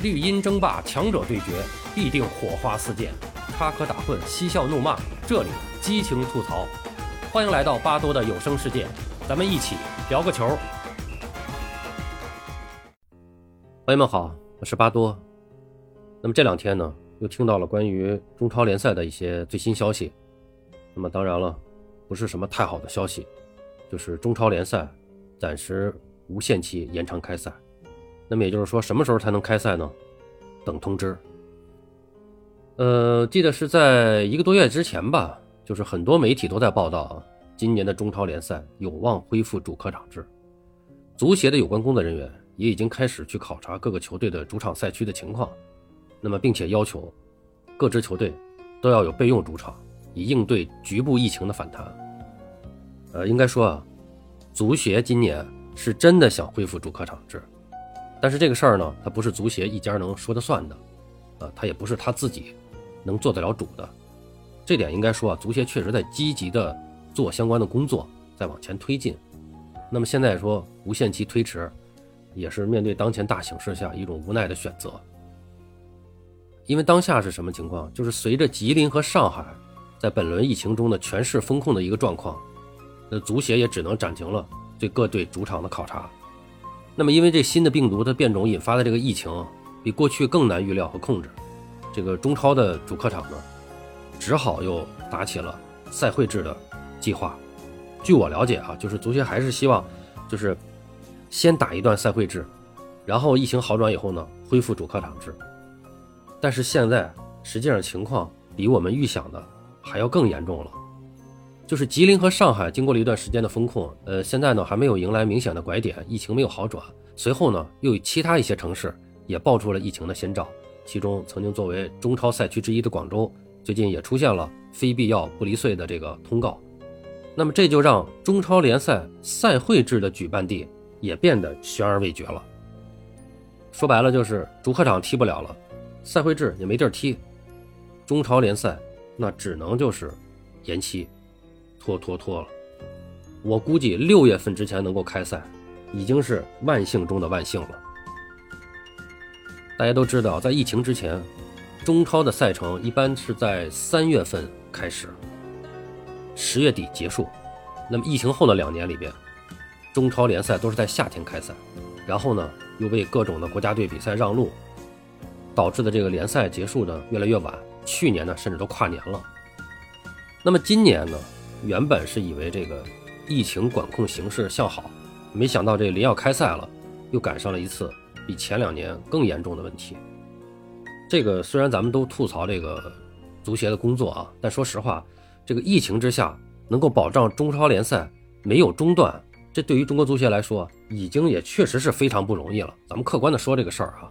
绿茵争霸，强者对决，必定火花四溅；插科打诨，嬉笑怒骂，这里激情吐槽。欢迎来到巴多的有声世界，咱们一起聊个球。朋友们好，我是巴多。那么这两天呢，又听到了关于中超联赛的一些最新消息。那么当然了，不是什么太好的消息，就是中超联赛暂时无限期延长开赛。那么也就是说，什么时候才能开赛呢？等通知。呃，记得是在一个多月之前吧，就是很多媒体都在报道，今年的中超联赛有望恢复主客场制。足协的有关工作人员也已经开始去考察各个球队的主场赛区的情况，那么并且要求各支球队都要有备用主场，以应对局部疫情的反弹。呃，应该说啊，足协今年是真的想恢复主客场制。但是这个事儿呢，它不是足协一家能说得算的，啊，他也不是他自己能做得了主的。这点应该说啊，足协确实在积极的做相关的工作，在往前推进。那么现在说无限期推迟，也是面对当前大形势下一种无奈的选择。因为当下是什么情况？就是随着吉林和上海在本轮疫情中的全市封控的一个状况，那足协也只能暂停了对各队主场的考察。那么，因为这新的病毒的变种引发的这个疫情，比过去更难预料和控制，这个中超的主客场呢，只好又打起了赛会制的计划。据我了解啊，就是足协还是希望，就是先打一段赛会制，然后疫情好转以后呢，恢复主客场制。但是现在实际上情况比我们预想的还要更严重了。就是吉林和上海经过了一段时间的风控，呃，现在呢还没有迎来明显的拐点，疫情没有好转。随后呢，又有其他一些城市也爆出了疫情的先兆，其中曾经作为中超赛区之一的广州，最近也出现了非必要不离穗的这个通告。那么这就让中超联赛赛会制的举办地也变得悬而未决了。说白了就是主客场踢不了了，赛会制也没地儿踢，中超联赛那只能就是延期。拖拖拖了，我估计六月份之前能够开赛，已经是万幸中的万幸了。大家都知道，在疫情之前，中超的赛程一般是在三月份开始，十月底结束。那么疫情后的两年里边，中超联赛都是在夏天开赛，然后呢又为各种的国家队比赛让路，导致的这个联赛结束的越来越晚。去年呢甚至都跨年了。那么今年呢？原本是以为这个疫情管控形势向好，没想到这临要开赛了，又赶上了一次比前两年更严重的问题。这个虽然咱们都吐槽这个足协的工作啊，但说实话，这个疫情之下能够保障中超联赛没有中断，这对于中国足协来说已经也确实是非常不容易了。咱们客观的说这个事儿哈，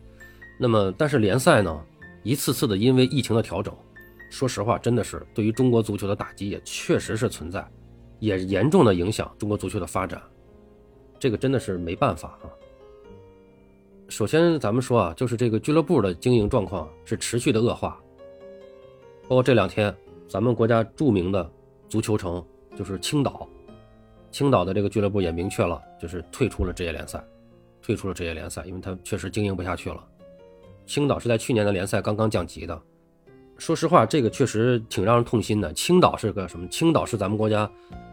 那么但是联赛呢，一次次的因为疫情的调整。说实话，真的是对于中国足球的打击也确实是存在，也严重的影响中国足球的发展。这个真的是没办法啊。首先，咱们说啊，就是这个俱乐部的经营状况是持续的恶化。包括这两天，咱们国家著名的足球城就是青岛，青岛的这个俱乐部也明确了，就是退出了职业联赛，退出了职业联赛，因为他确实经营不下去了。青岛是在去年的联赛刚刚降级的。说实话，这个确实挺让人痛心的。青岛是个什么？青岛是咱们国家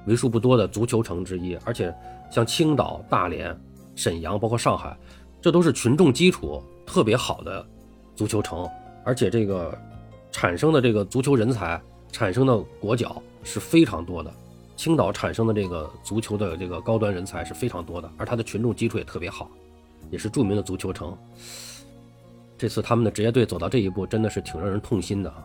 为数不多的足球城之一，而且像青岛、大连、沈阳，包括上海，这都是群众基础特别好的足球城，而且这个产生的这个足球人才、产生的国脚是非常多的。青岛产生的这个足球的这个高端人才是非常多的，而它的群众基础也特别好，也是著名的足球城。这次他们的职业队走到这一步，真的是挺让人痛心的啊。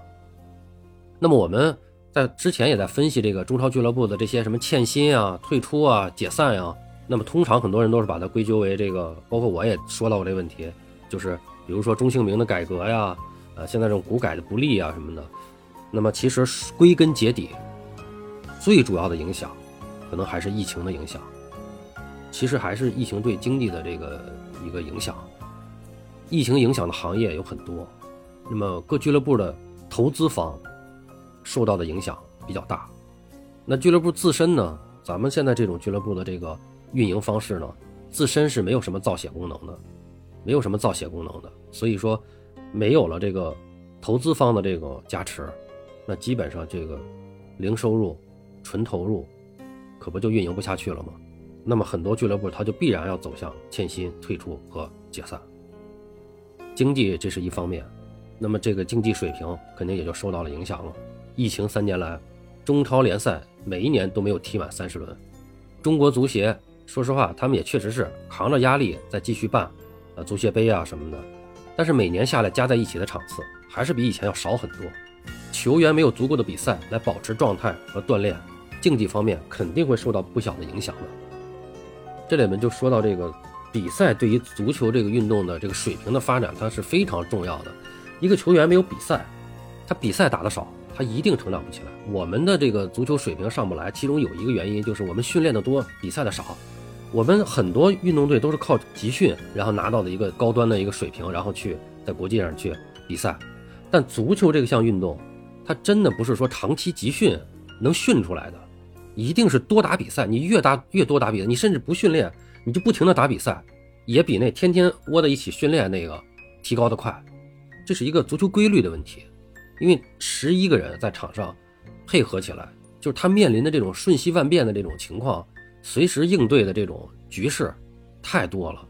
那么我们在之前也在分析这个中超俱乐部的这些什么欠薪啊、退出啊、解散呀。那么通常很多人都是把它归咎为这个，包括我也说到过这个问题，就是比如说中姓名的改革呀，呃，现在这种股改的不利啊什么的。那么其实归根结底，最主要的影响，可能还是疫情的影响。其实还是疫情对经济的这个一个影响。疫情影响的行业有很多，那么各俱乐部的投资方受到的影响比较大。那俱乐部自身呢？咱们现在这种俱乐部的这个运营方式呢，自身是没有什么造血功能的。没有什么造血功能的，所以说没有了这个投资方的这个加持，那基本上这个零收入、纯投入，可不就运营不下去了吗？那么很多俱乐部它就必然要走向欠薪、退出和解散。经济这是一方面，那么这个竞技水平肯定也就受到了影响了。疫情三年来，中超联赛每一年都没有踢满三十轮。中国足协说实话，他们也确实是扛着压力在继续办，呃，足协杯啊什么的。但是每年下来加在一起的场次还是比以前要少很多，球员没有足够的比赛来保持状态和锻炼，竞技方面肯定会受到不小的影响的。这里面就说到这个比赛对于足球这个运动的这个水平的发展，它是非常重要的。一个球员没有比赛，他比赛打得少。他一定成长不起来。我们的这个足球水平上不来，其中有一个原因就是我们训练的多，比赛的少。我们很多运动队都是靠集训，然后拿到的一个高端的一个水平，然后去在国际上去比赛。但足球这个项运动，它真的不是说长期集训能训出来的，一定是多打比赛。你越打越多打比赛，你甚至不训练，你就不停的打比赛，也比那天天窝在一起训练那个提高的快。这是一个足球规律的问题。因为十一个人在场上配合起来，就是他面临的这种瞬息万变的这种情况，随时应对的这种局势太多了，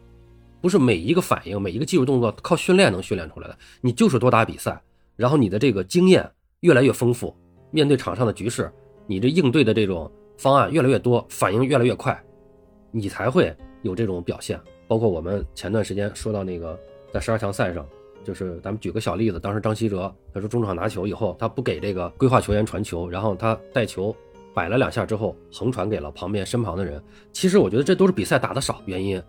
不是每一个反应、每一个技术动作靠训练能训练出来的。你就是多打比赛，然后你的这个经验越来越丰富，面对场上的局势，你这应对的这种方案越来越多，反应越来越快，你才会有这种表现。包括我们前段时间说到那个在十二强赛上。就是咱们举个小例子，当时张稀哲他说中场拿球以后，他不给这个规划球员传球，然后他带球摆了两下之后，横传给了旁边身旁的人。其实我觉得这都是比赛打的少原因。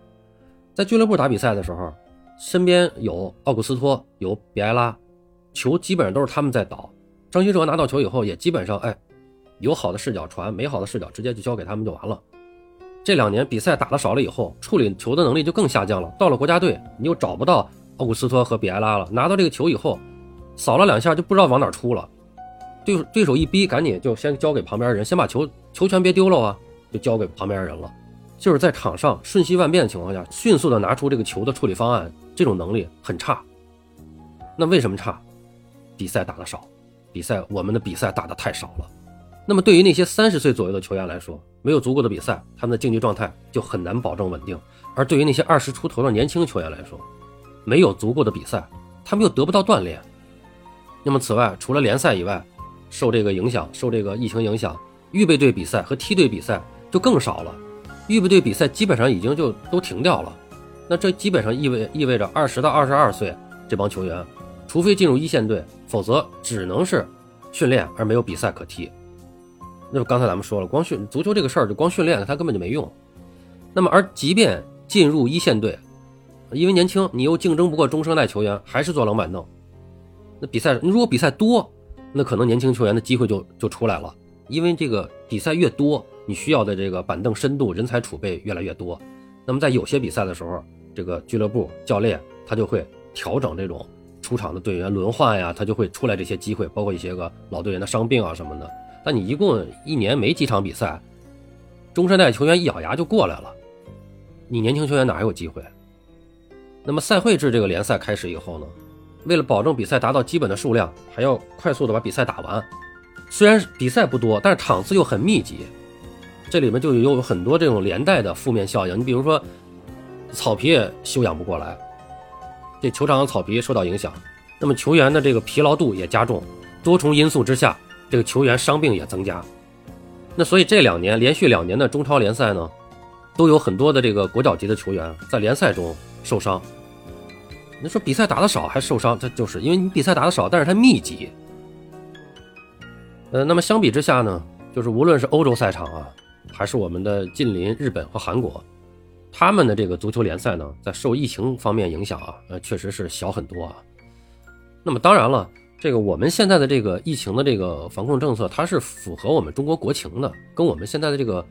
在俱乐部打比赛的时候，身边有奥古斯托，有比埃拉，球基本上都是他们在导。张稀哲拿到球以后，也基本上哎，有好的视角传，没好的视角直接就交给他们就完了。这两年比赛打的少了以后，处理球的能力就更下降了。到了国家队，你又找不到。奥古斯托和比埃拉了，拿到这个球以后，扫了两下就不知道往哪出了，对对手一逼，赶紧就先交给旁边人，先把球球权别丢了啊，就交给旁边人了。就是在场上瞬息万变的情况下，迅速的拿出这个球的处理方案，这种能力很差。那为什么差？比赛打的少，比赛我们的比赛打的太少了。那么对于那些三十岁左右的球员来说，没有足够的比赛，他们的竞技状态就很难保证稳定。而对于那些二十出头的年轻球员来说，没有足够的比赛，他们又得不到锻炼。那么，此外，除了联赛以外，受这个影响，受这个疫情影响，预备队比赛和梯队比赛就更少了。预备队比赛基本上已经就都停掉了。那这基本上意味意味着二十到二十二岁这帮球员，除非进入一线队，否则只能是训练而没有比赛可踢。那刚才咱们说了，光训足球这个事儿就光训练，它根本就没用。那么，而即便进入一线队，因为年轻，你又竞争不过中生代球员，还是坐冷板凳。那比赛，如果比赛多，那可能年轻球员的机会就就出来了。因为这个比赛越多，你需要的这个板凳深度、人才储备越来越多。那么在有些比赛的时候，这个俱乐部教练他就会调整这种出场的队员轮换呀，他就会出来这些机会，包括一些个老队员的伤病啊什么的。但你一共一年没几场比赛，中生代球员一咬牙就过来了，你年轻球员哪还有机会？那么赛会制这个联赛开始以后呢，为了保证比赛达到基本的数量，还要快速的把比赛打完。虽然比赛不多，但是场次又很密集，这里面就有很多这种连带的负面效应。你比如说，草皮也修养不过来，这球场的草皮受到影响，那么球员的这个疲劳度也加重，多重因素之下，这个球员伤病也增加。那所以这两年连续两年的中超联赛呢，都有很多的这个国脚级的球员在联赛中。受伤，你说比赛打的少还受伤，这就是因为你比赛打的少，但是它密集。呃，那么相比之下呢，就是无论是欧洲赛场啊，还是我们的近邻日本和韩国，他们的这个足球联赛呢，在受疫情方面影响啊，呃，确实是小很多啊。那么当然了，这个我们现在的这个疫情的这个防控政策，它是符合我们中国国情的，跟我们现在的这个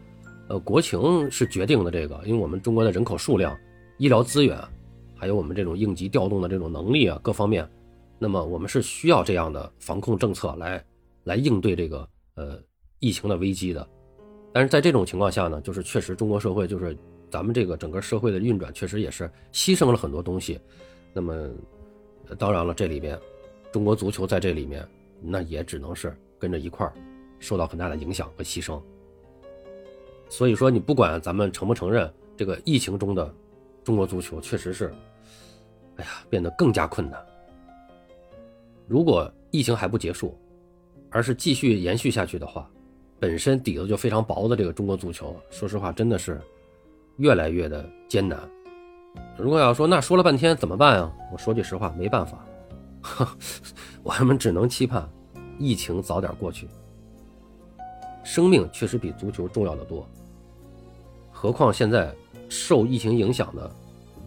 呃国情是决定的。这个，因为我们中国的人口数量。医疗资源，还有我们这种应急调动的这种能力啊，各方面，那么我们是需要这样的防控政策来来应对这个呃疫情的危机的。但是在这种情况下呢，就是确实中国社会就是咱们这个整个社会的运转确实也是牺牲了很多东西。那么，当然了，这里边中国足球在这里面，那也只能是跟着一块儿受到很大的影响和牺牲。所以说，你不管咱们承不承认，这个疫情中的中国足球确实是，哎呀，变得更加困难。如果疫情还不结束，而是继续延续下去的话，本身底子就非常薄的这个中国足球，说实话真的是越来越的艰难。如果要说那说了半天怎么办啊？我说句实话，没办法，我们只能期盼疫情早点过去。生命确实比足球重要的多，何况现在受疫情影响的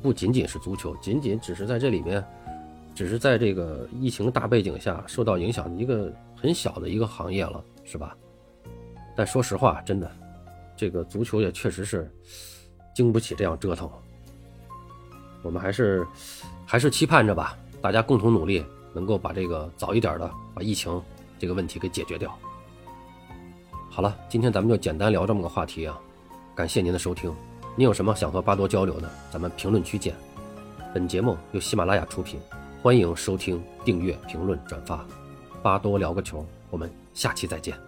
不仅仅是足球，仅仅只是在这里面，只是在这个疫情大背景下受到影响的一个很小的一个行业了，是吧？但说实话，真的，这个足球也确实是经不起这样折腾。我们还是还是期盼着吧，大家共同努力，能够把这个早一点的把疫情这个问题给解决掉。好了，今天咱们就简单聊这么个话题啊，感谢您的收听。您有什么想和巴多交流的，咱们评论区见。本节目由喜马拉雅出品，欢迎收听、订阅、评论、转发。巴多聊个球，我们下期再见。